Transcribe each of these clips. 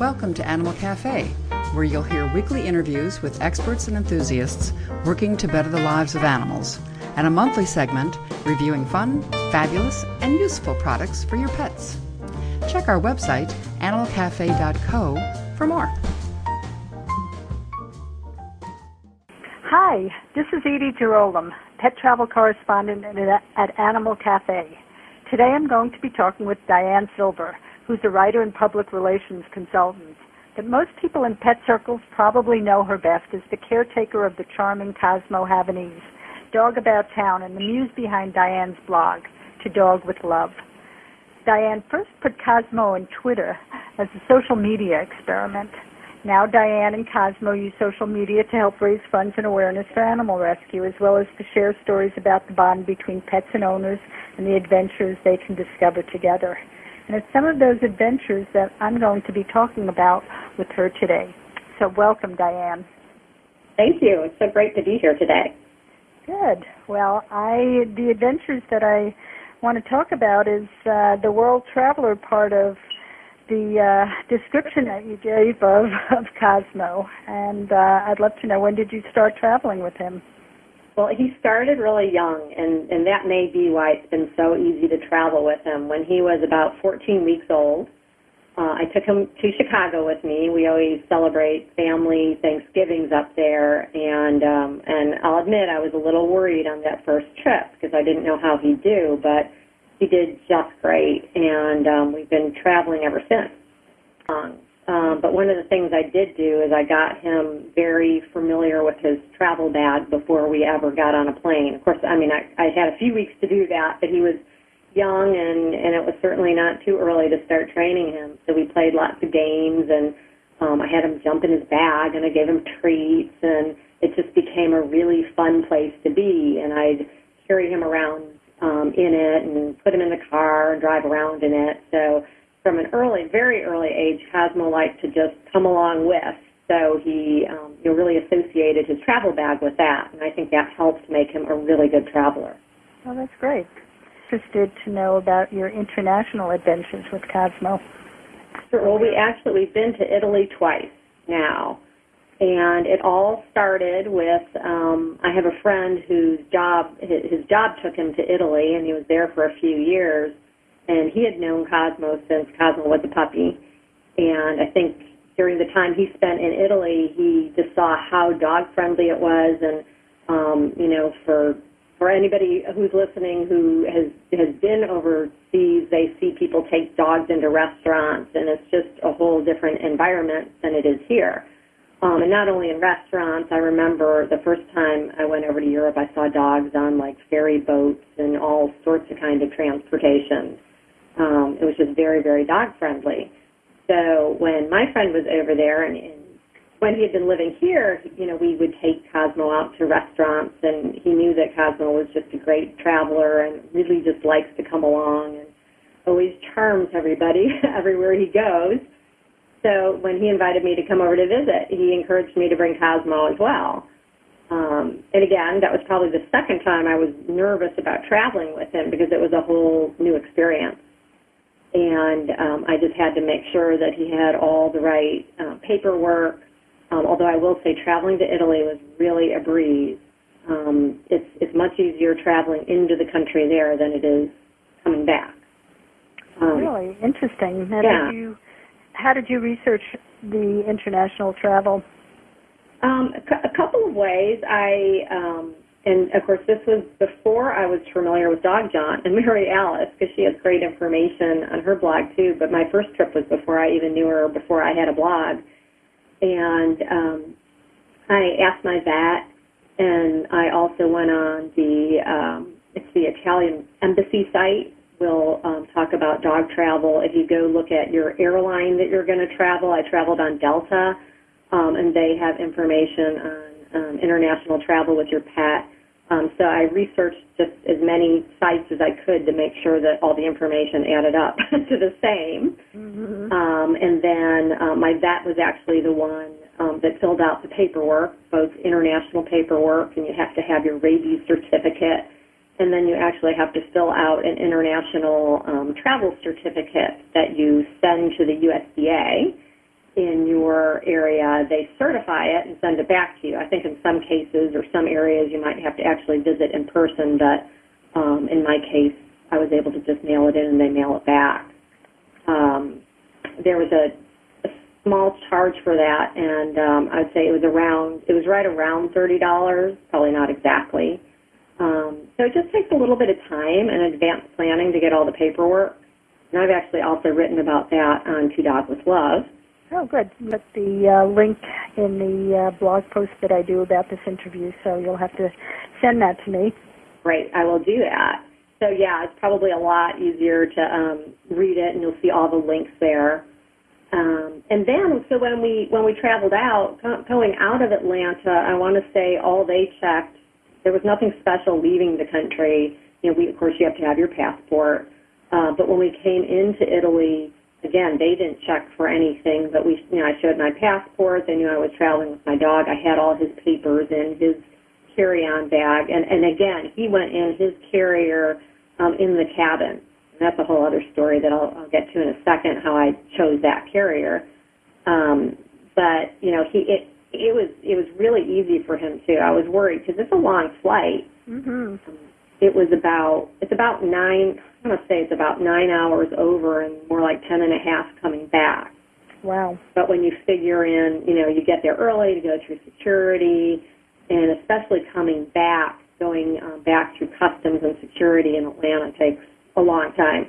Welcome to Animal Cafe, where you'll hear weekly interviews with experts and enthusiasts working to better the lives of animals, and a monthly segment reviewing fun, fabulous, and useful products for your pets. Check our website, animalcafe.co, for more. Hi, this is Edie Jarolim, pet travel correspondent at Animal Cafe. Today I'm going to be talking with Diane Silver, who's a writer and public relations consultant. But most people in pet circles probably know her best as the caretaker of the charming Cosmo Havanese, Dog About Town, and the muse behind Diane's blog, To Dog with Love. Diane first put Cosmo on Twitter as a social media experiment. Now Diane and Cosmo use social media to help raise funds and awareness for animal rescue, as well as to share stories about the bond between pets and owners and the adventures they can discover together. And it's some of those adventures that I'm going to be talking about with her today. So welcome, Diane. Thank you. It's so great to be here today. Good. Well, I the adventures that I want to talk about is uh, the world traveler part of the uh, description that you gave of, of Cosmo, and uh, I'd love to know when did you start traveling with him? Well, he started really young, and, and that may be why it's been so easy to travel with him. When he was about 14 weeks old, uh, I took him to Chicago with me. We always celebrate family Thanksgivings up there, and um, and I'll admit I was a little worried on that first trip because I didn't know how he'd do, but he did just great, and um, we've been traveling ever since. Um, um, but one of the things I did do is I got him very familiar with his travel bag before we ever got on a plane. Of course, I mean, I, I had a few weeks to do that, but he was young and, and it was certainly not too early to start training him. So we played lots of games and um, I had him jump in his bag and I gave him treats and it just became a really fun place to be. And I'd carry him around um, in it and put him in the car and drive around in it. So from an early, very early age, Cosmo liked to just come along with. So he um, you know, really associated his travel bag with that, and I think that helped make him a really good traveler. Well, that's great. Interested to know about your international adventures with Cosmo. Sure. Well, we actually we've been to Italy twice now, and it all started with um, I have a friend whose job his, his job took him to Italy, and he was there for a few years and he had known Cosmo since Cosmo was a puppy. And I think during the time he spent in Italy, he just saw how dog friendly it was, and um, you know, for for anybody who's listening who has has been overseas, they see people take dogs into restaurants, and it's just a whole different environment than it is here. Um, and not only in restaurants, I remember the first time I went over to Europe, I saw dogs on like ferry boats and all sorts of kind of transportation. Um, it was just very, very dog friendly. So when my friend was over there and, and when he had been living here, you know, we would take Cosmo out to restaurants and he knew that Cosmo was just a great traveler and really just likes to come along and always charms everybody everywhere he goes. So when he invited me to come over to visit, he encouraged me to bring Cosmo as well. Um, and again, that was probably the second time I was nervous about traveling with him because it was a whole new experience and um, I just had to make sure that he had all the right uh, paperwork. Um, although I will say, traveling to Italy was really a breeze. Um, it's it's much easier traveling into the country there than it is coming back. Um, really interesting. Now, yeah. Did you, how did you research the international travel? Um, a, cu- a couple of ways. I um, and of course, this was before I was familiar with Dog Jaunt and Mary Alice because she has great information on her blog too. But my first trip was before I even knew her, before I had a blog. And um, I asked my vet, and I also went on the um, it's the Italian embassy site. We'll um, talk about dog travel. If you go look at your airline that you're going to travel, I traveled on Delta, um, and they have information on um, international travel with your pet. Um, so I researched just as many sites as I could to make sure that all the information added up to the same. Mm-hmm. Um, and then um, my vet was actually the one um, that filled out the paperwork, both international paperwork, and you have to have your rabies certificate, and then you actually have to fill out an international um, travel certificate that you send to the USDA in your area, they certify it and send it back to you. I think in some cases or some areas you might have to actually visit in person, but um, in my case, I was able to just mail it in and they mail it back. Um, there was a, a small charge for that, and um, I'd say it was around, it was right around thirty dollars, probably not exactly. Um, so it just takes a little bit of time and advanced planning to get all the paperwork. And I've actually also written about that on To Dog with Love. Oh, good. Put the uh, link in the uh, blog post that I do about this interview, so you'll have to send that to me. Great, I will do that. So yeah, it's probably a lot easier to um, read it, and you'll see all the links there. Um, and then, so when we when we traveled out, going out of Atlanta, I want to say all they checked. There was nothing special leaving the country. You know, we of course you have to have your passport. Uh, but when we came into Italy, again, they didn't check for anything. But we, you know, I showed my passport. They knew I was traveling with my dog. I had all his papers in his carry-on bag, and and again, he went in his carrier um, in the cabin. And that's a whole other story that I'll, I'll get to in a second. How I chose that carrier, um, but you know, he it it was it was really easy for him too. I was worried because it's a long flight. Mm-hmm. Um, it was about it's about nine I'm going to say it's about nine hours over and more like ten and a half coming back. Wow. But when you figure in, you know, you get there early to go through security, and especially coming back, going um, back through customs and security in Atlanta takes a long time.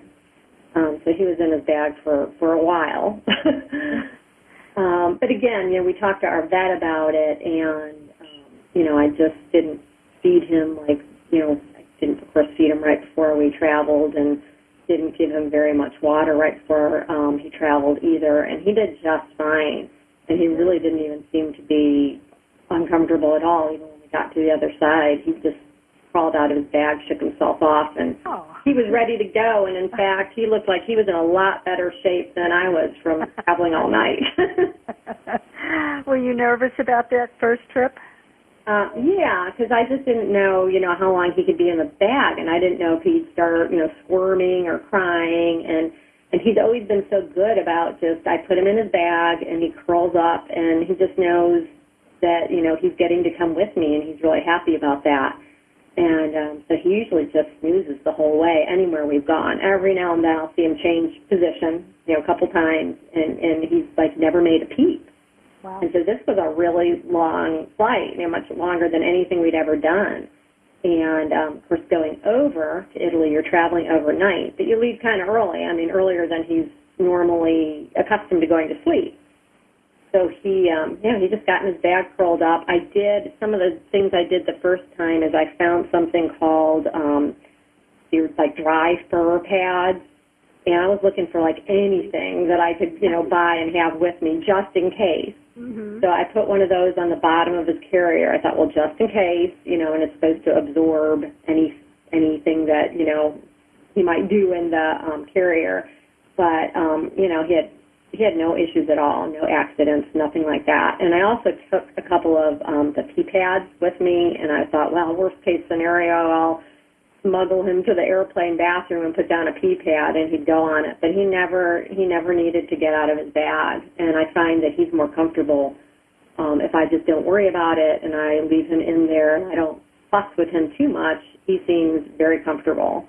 Um, so he was in his bag for for a while. um, but again, you know, we talked to our vet about it, and um, you know, I just didn't feed him like you know didn't, of course, feed him right before we traveled and didn't give him very much water right before um, he traveled either. And he did just fine. And he really didn't even seem to be uncomfortable at all, even when we got to the other side. He just crawled out of his bag, shook himself off, and oh. he was ready to go. And in fact, he looked like he was in a lot better shape than I was from traveling all night. Were you nervous about that first trip? Uh, yeah, because I just didn't know, you know, how long he could be in the bag, and I didn't know if he'd start, you know, squirming or crying, and and he's always been so good about just I put him in his bag and he curls up, and he just knows that you know he's getting to come with me, and he's really happy about that. And um, so he usually just snoozes the whole way anywhere we've gone. Every now and then I'll see him change position, you know, a couple times, and and he's like never made a peep. Wow. And so this was a really long flight, you know, much longer than anything we'd ever done. And um, of course, going over to Italy, you're traveling overnight, but you leave kind of early. I mean, earlier than he's normally accustomed to going to sleep. So he, um, yeah, he just got in his bag curled up. I did some of the things I did the first time is I found something called um, these like dry fur pads, and I was looking for like anything that I could, you know, buy and have with me just in case. Mm-hmm. So I put one of those on the bottom of his carrier. I thought, well, just in case, you know, and it's supposed to absorb any anything that you know he might do in the um, carrier. But um, you know, he had he had no issues at all, no accidents, nothing like that. And I also took a couple of um, the pee pads with me, and I thought, well, worst case scenario, I'll smuggle him to the airplane bathroom and put down a pee pad and he'd go on it. But he never he never needed to get out of his bag. And I find that he's more comfortable um, if I just don't worry about it and I leave him in there and I don't fuss with him too much. He seems very comfortable.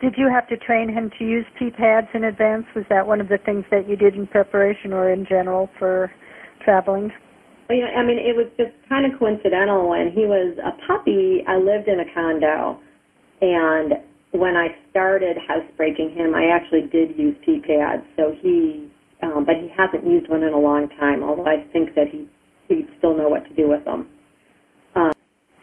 Did you have to train him to use pee pads in advance? Was that one of the things that you did in preparation or in general for traveling? Well, you know, I mean, it was just kind of coincidental. When he was a puppy, I lived in a condo, and when I started housebreaking him, I actually did use pee pads. So he, um, but he hasn't used one in a long time. Although I think that he he'd still know what to do with them. Um,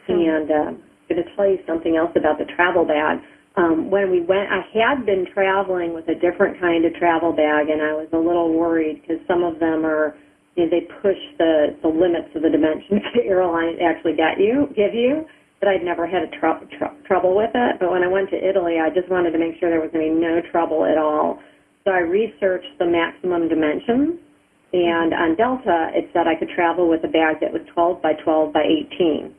and uh, I'm going to tell you something else about the travel bag. Um, when we went, I had been traveling with a different kind of travel bag, and I was a little worried because some of them are, you know, they push the the limits of the dimensions the airline actually get you give you but I'd never had a tr- tr- trouble with it. But when I went to Italy, I just wanted to make sure there was going to be no trouble at all. So I researched the maximum dimensions, and on Delta, it said I could travel with a bag that was 12 by 12 by 18.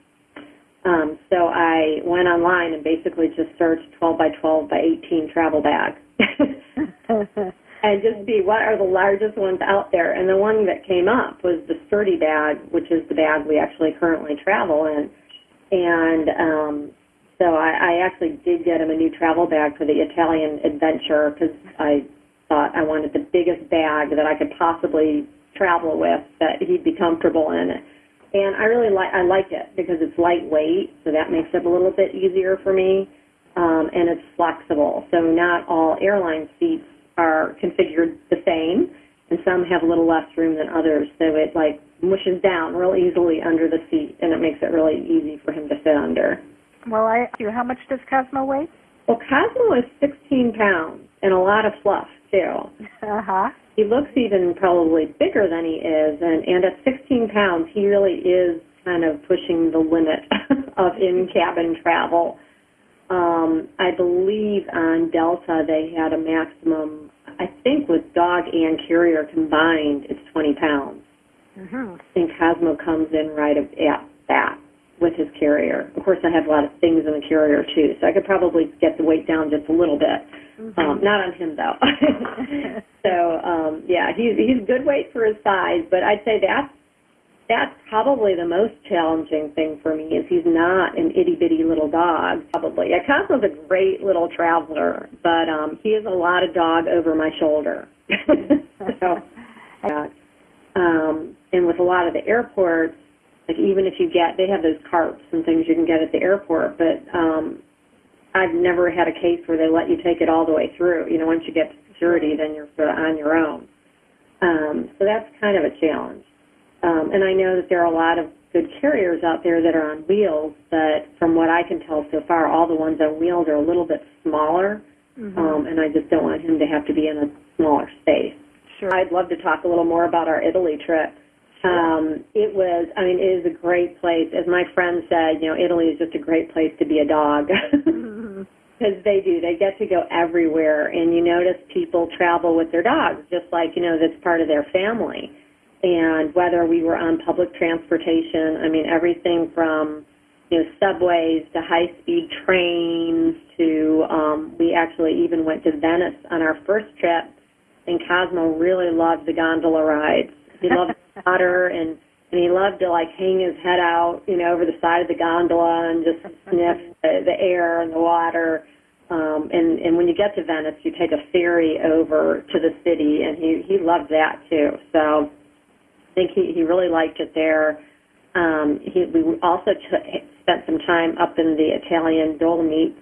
Um, so I went online and basically just searched 12 by 12 by 18 travel bag. and just see what are the largest ones out there. And the one that came up was the SturdiBag, which is the bag we actually currently travel in. And um, so I, I actually did get him a new travel bag for the Italian adventure because I thought I wanted the biggest bag that I could possibly travel with that he'd be comfortable in. And I really like I like it because it's lightweight, so that makes it a little bit easier for me. Um, and it's flexible, so not all airline seats are configured the same, and some have a little less room than others. So it like mushes down real easily under the seat, and it makes it really easy for him to fit under. Well, I ask you, how much does Cosmo weigh? Well, Cosmo is 16 pounds and a lot of fluff too. Uh huh. He looks even probably bigger than he is, and and at 16 pounds, he really is kind of pushing the limit of in-cabin travel. Um, I believe on Delta they had a maximum. I think with dog and carrier combined, it's 20 pounds. Mm-hmm. And Cosmo comes in right at that with his carrier. Of course, I have a lot of things in the carrier too, so I could probably get the weight down just a little bit. Mm-hmm. Um, not on him though. so um, yeah, he's he's good weight for his size, but I'd say that's that's probably the most challenging thing for me is he's not an itty bitty little dog. Probably, yeah, Cosmo's a great little traveler, but um, he is a lot of dog over my shoulder. so, yeah. um, and with a lot of the airports, like even if you get, they have those carts and things you can get at the airport, but um, I've never had a case where they let you take it all the way through. You know, once you get to security, then you're sort of on your own. Um, so that's kind of a challenge. Um, and I know that there are a lot of good carriers out there that are on wheels, but from what I can tell so far, all the ones on wheels are a little bit smaller, Mm-hmm. um, and I just don't want him to have to be in a smaller space. Sure. I'd love to talk a little more about our Italy trip. Um, it was, I mean, it is a great place. As my friend said, you know, Italy is just a great place to be a dog. Because they do. They get to go everywhere. And you notice people travel with their dogs, just like, you know, that's part of their family. And whether we were on public transportation, I mean, everything from, you know, subways to high speed trains to, um, we actually even went to Venice on our first trip. And Cosmo really loved the gondola rides. He loved water and and he loved to like hang his head out, you know, over the side of the gondola and just sniff the, the air and the water. Um, and and when you get to Venice, you take a ferry over to the city, and he he loved that too. So I think he he really liked it there. Um, he we also t- spent some time up in the Italian Dolomites,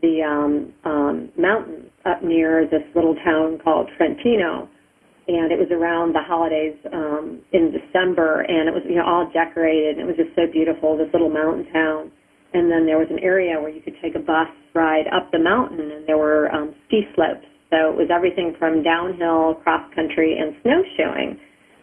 the um, um, mountains up near this little town called Trentino and it was around the holidays um, in December, and it was you know all decorated. And it was just so beautiful, this little mountain town. And then there was an area where you could take a bus ride up the mountain, and there were um, ski slopes. So it was everything from downhill, cross country, and snowshoeing.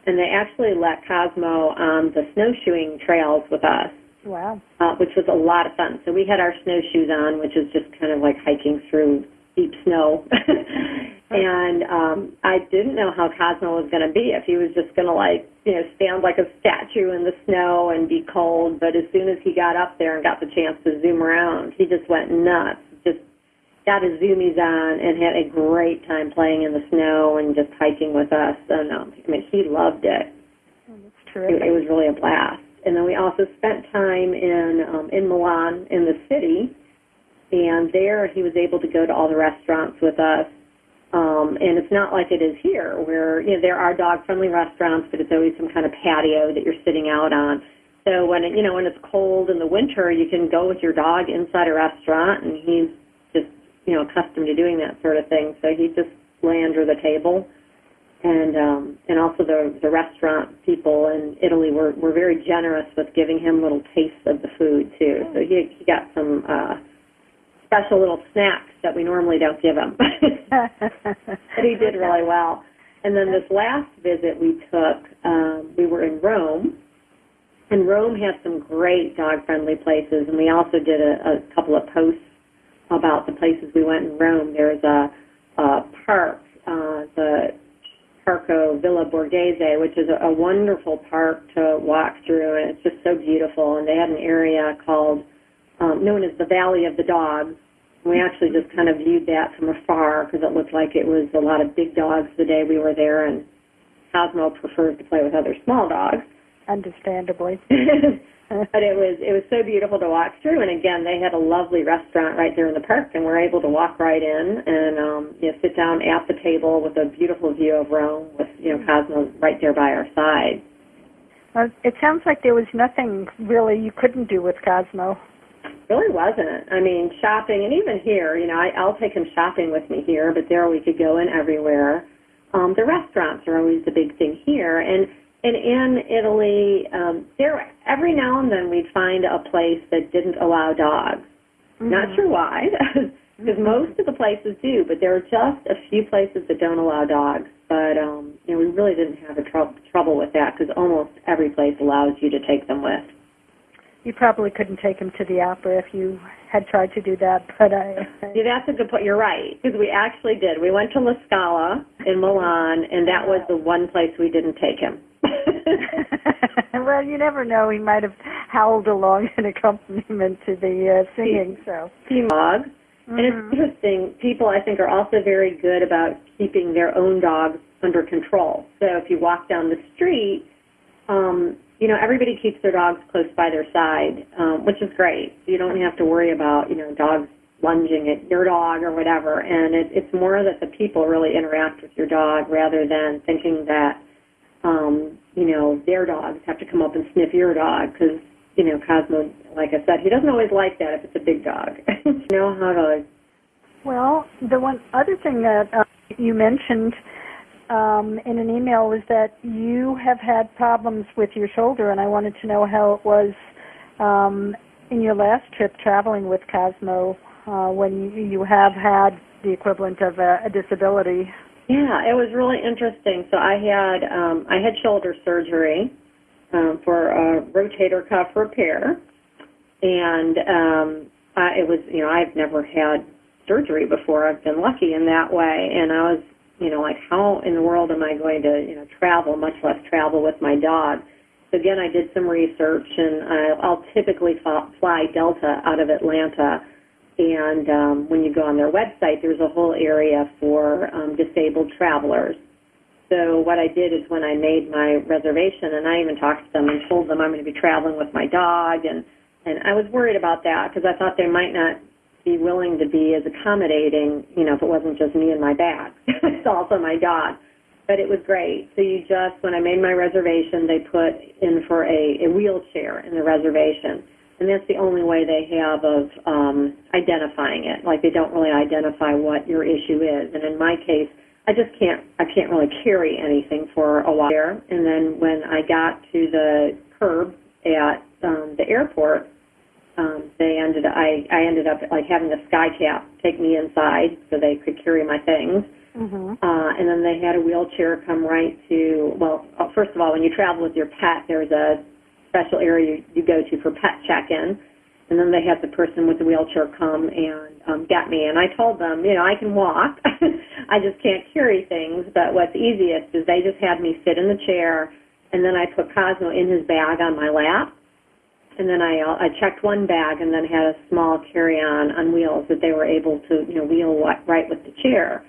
And they actually let Cosmo on the snowshoeing trails with us, Wow. uh, which was a lot of fun. So we had our snowshoes on, which is just kind of like hiking through deep snow. and um I didn't know how Cosmo was going to be if he was just going to like, you know, stand like a statue in the snow and be cold, but as soon as he got up there and got the chance to zoom around, he just went nuts. Just got his zoomies on and had a great time playing in the snow and just hiking with us. And um I mean, he loved it Oh, that's it, it was really a blast. And then we also spent time in um, in Milan in the city, and there he was able to go to all the restaurants with us. Um, and it's not like it is here, where you know there are dog-friendly restaurants, but it's always some kind of patio that you're sitting out on. So when it, you know when it's cold in the winter, you can go with your dog inside a restaurant, and he's just you know accustomed to doing that sort of thing. So he just lay under the table and um, and also the the restaurant people in Italy were were very generous with giving him little tastes of the food too. So he he got some uh, special little snacks that we normally don't give him. but he did really well. And then this last visit we took, um, we were in Rome, and Rome has some great dog-friendly places. And we also did a, a couple of posts about the places we went in Rome. There's a, a park, uh, the Parco Villa Borghese, which is a, a wonderful park to walk through, and it's just so beautiful. And they had an area called um, known as the Valley of the Dogs, We actually just kind of viewed that from afar because it looked like it was a lot of big dogs the day we were there, and Cosmo prefers to play with other small dogs. Understandably. but it was it was so beautiful to walk through, and again, they had a lovely restaurant right there in the park, and we're able to walk right in and um, you know sit down at the table with a beautiful view of Rome, with you know Cosmo right there by our side. Well, it sounds like there was nothing really you couldn't do with Cosmo. Really wasn't. I mean, shopping, and even here, you know, I, I'll take him shopping with me here, but there we could go in everywhere. Um, the restaurants are always the big thing here, and and in Italy, um, there every now and then we'd find a place that didn't allow dogs. Mm-hmm. Not sure why, because mm-hmm. most of the places do, but there are just a few places that don't allow dogs. But um, you know, we really didn't have a tr- trouble with that because almost every place allows you to take them with. You probably couldn't take him to the opera if you had tried to do that, but I. Yeah, that's a good point. You're right because we actually did. We went to La Scala in Milan, and that was the one place we didn't take him. well, you never know. He might have howled along in accompaniment to the uh, singing. So. Dog. Mm-hmm. And it's mm-hmm. interesting. People, I think, are also very good about keeping their own dogs under control. So if you walk down the street, um, you know, everybody keeps their dogs close by their side, um, which is great. You don't have to worry about, you know, dogs lunging at your dog or whatever. And it, it's more that the people really interact with your dog rather than thinking that um, you know, their dogs have to come up and sniff your dog because, you know, Cosmo, like I said, he doesn't always like that if it's a big dog. you know how to. Well, the one other thing that uh, you mentioned um, in an email was that you have had problems with your shoulder, and I wanted to know how it was um, in your last trip traveling with Cosmo uh, when you, you have had the equivalent of a, a disability. Yeah, it was really interesting. So I had um, I had shoulder surgery um, for a rotator cuff repair, and um, I, it was you know I've never had surgery before. I've been lucky in that way, and I was you know like how in the world am I going to you know travel, much less travel with my dog. So again, I did some research, and I, I'll typically fly Delta out of Atlanta and um, when you go on their website, there's a whole area for um, disabled travelers. So what I did is when I made my reservation, and I even talked to them and told them I'm going to be traveling with my dog, and and I was worried about that because I thought they might not be willing to be as accommodating, you know, if it wasn't just me and my bag. it's also my dog. But it was great. So you just, when I made my reservation, they put in for a, a wheelchair in the reservation and that's the only way they have of um, identifying it. Like they don't really identify what your issue is. And in my case, I just can't I can't really carry anything for a while. And then when I got to the curb at um, the airport, um, they ended I I ended up like having the skycap take me inside so they could carry my things. Mm-hmm. Uh, and then they had a wheelchair come right to, well, first of all, when you travel with your pet, there's a special area you, you go to for pet check-in. And then they had the person with the wheelchair come and um, get me. And I told them, you know, I can walk. I just can't carry things. But what's easiest is they just had me sit in the chair, and then I put Cosmo in his bag on my lap. And then I, uh, I checked one bag and then had a small carry-on on wheels that they were able to, you know, wheel right with the chair.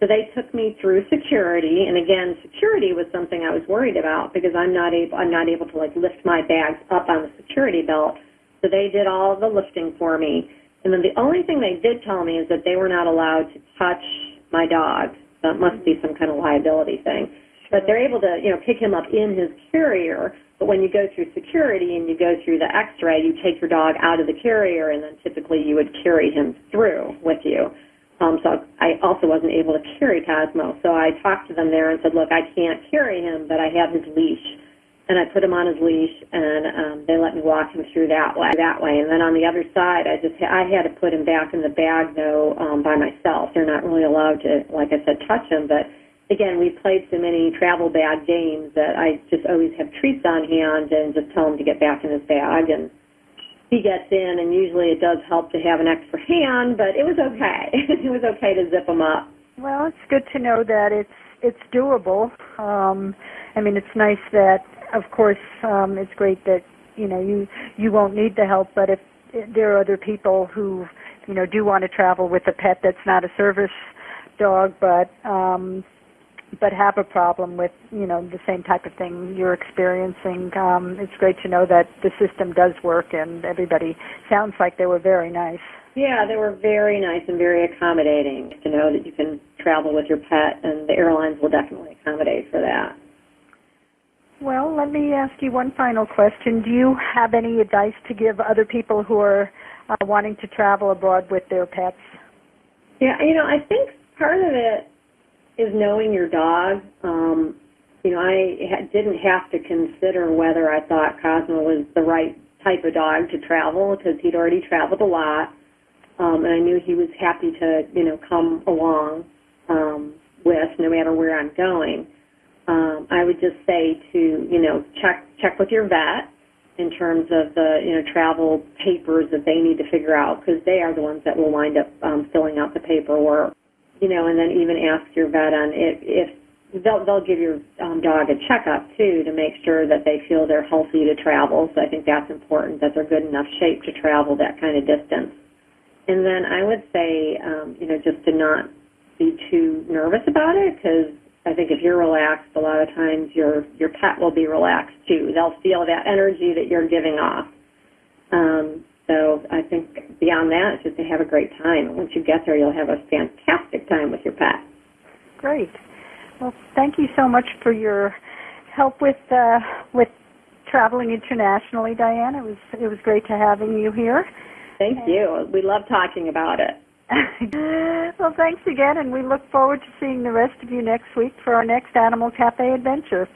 So they took me through security, and again, security was something I was worried about because I'm not able I'm not able to like lift my bags up on the security belt. So they did all the lifting for me. And then the only thing they did tell me is that they were not allowed to touch my dog. That must be some kind of liability thing. But they're able to, you know, pick him up in his carrier. But when you go through security and you go through the X-ray, you take your dog out of the carrier, and then typically you would carry him through with you. Um, so I also wasn't able to carry Cosmo. So I talked to them there and said, look, I can't carry him, but I have his leash. And I put him on his leash, and um, they let me walk him through that way. That way, and then on the other side, I just I had to put him back in the bag though um, by myself. They're not really allowed to, like I said, touch him. But again, we played so many travel bag games that I just always have treats on hand and just tell him to get back in his bag and he gets in, and usually it does help to have an extra hand, but it was okay. it was okay to zip them up. Well, it's good to know that it's it's doable. Um, I mean, it's nice that, of course, um, it's great that you know you you won't need the help, but if there are other people who you know do want to travel with a pet that's not a service dog, but um, but have a problem with you know the same type of thing you're experiencing. Um, it's great to know that the system does work, and everybody sounds like they were very nice. Yeah, they were very nice and very accommodating to know that you can travel with your pet, and the airlines will definitely accommodate for that. Well, let me ask you one final question. Do you have any advice to give other people who are uh, wanting to travel abroad with their pets? Yeah, you know, I think part of it is knowing your dog. Um, you know, I didn't have to consider whether I thought Cosmo was the right type of dog to travel because he'd already traveled a lot, um, and I knew he was happy to, you know, come along um, with no matter where I'm going. Um, I would just say to, you know, check check with your vet in terms of the, you know, travel papers that they need to figure out because they are the ones that will wind up um, filling out the paperwork you know, and then even ask your vet on if, if they'll they'll give your um, dog a checkup too to make sure that they feel they're healthy to travel. So I think that's important that they're good enough shape to travel that kind of distance. And then I would say, um, you know, just to not be too nervous about it because I think if you're relaxed, a lot of times your your pet will be relaxed too. They'll feel that energy that you're giving off. Um, so I think beyond that, it's just to have a great time. Once you get there, you'll have a fantastic time with your pet. Great. Well, thank you so much for your help with uh, with traveling internationally, Diane. It was it was great to having you here. Thank you. We love talking about it. well, thanks again, and we look forward to seeing the rest of you next week for our next Animal Cafe adventure.